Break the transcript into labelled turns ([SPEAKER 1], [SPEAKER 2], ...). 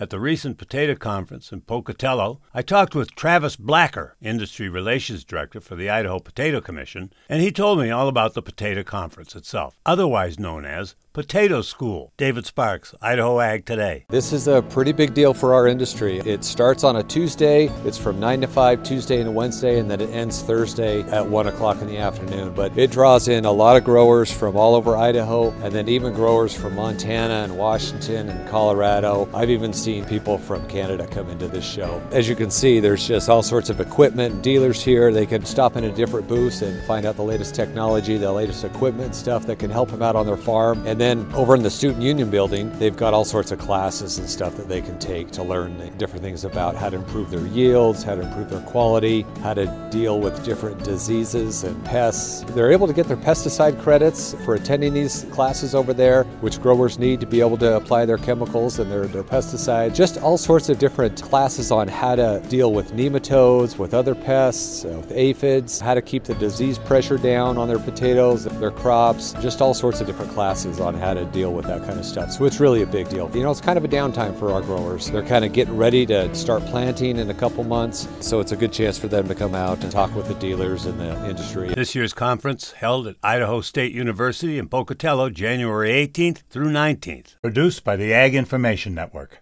[SPEAKER 1] At the recent potato conference in Pocatello, I talked with Travis Blacker, Industry Relations Director for the Idaho Potato Commission, and he told me all about the potato conference itself, otherwise known as Potato School. David Sparks, Idaho Ag Today.
[SPEAKER 2] This is a pretty big deal for our industry. It starts on a Tuesday, it's from 9 to 5 Tuesday and Wednesday, and then it ends Thursday at 1 o'clock in the afternoon. But it draws in a lot of growers from all over Idaho, and then even growers from Montana and Washington and Colorado. I've even seen people from Canada come into this show. As you can see, there's just all sorts of equipment and dealers here. They can stop in a different booth and find out the latest technology, the latest equipment stuff that can help them out on their farm. And then over in the Student Union building, they've got all sorts of classes and stuff that they can take to learn different things about how to improve their yields, how to improve their quality, how to deal with different diseases and pests. They're able to get their pesticide credits for attending these classes over there, which growers need to be able to apply their chemicals and their, their pesticides. Just all sorts of different classes on how to deal with nematodes, with other pests, uh, with aphids, how to keep the disease pressure down on their potatoes, their crops, just all sorts of different classes on how to deal with that kind of stuff. So it's really a big deal. You know, it's kind of a downtime for our growers. They're kind of getting ready to start planting in a couple months, so it's a good chance for them to come out and talk with the dealers in the industry.
[SPEAKER 1] This year's conference held at Idaho State University in Pocatello, January 18th through 19th. Produced by the Ag Information Network.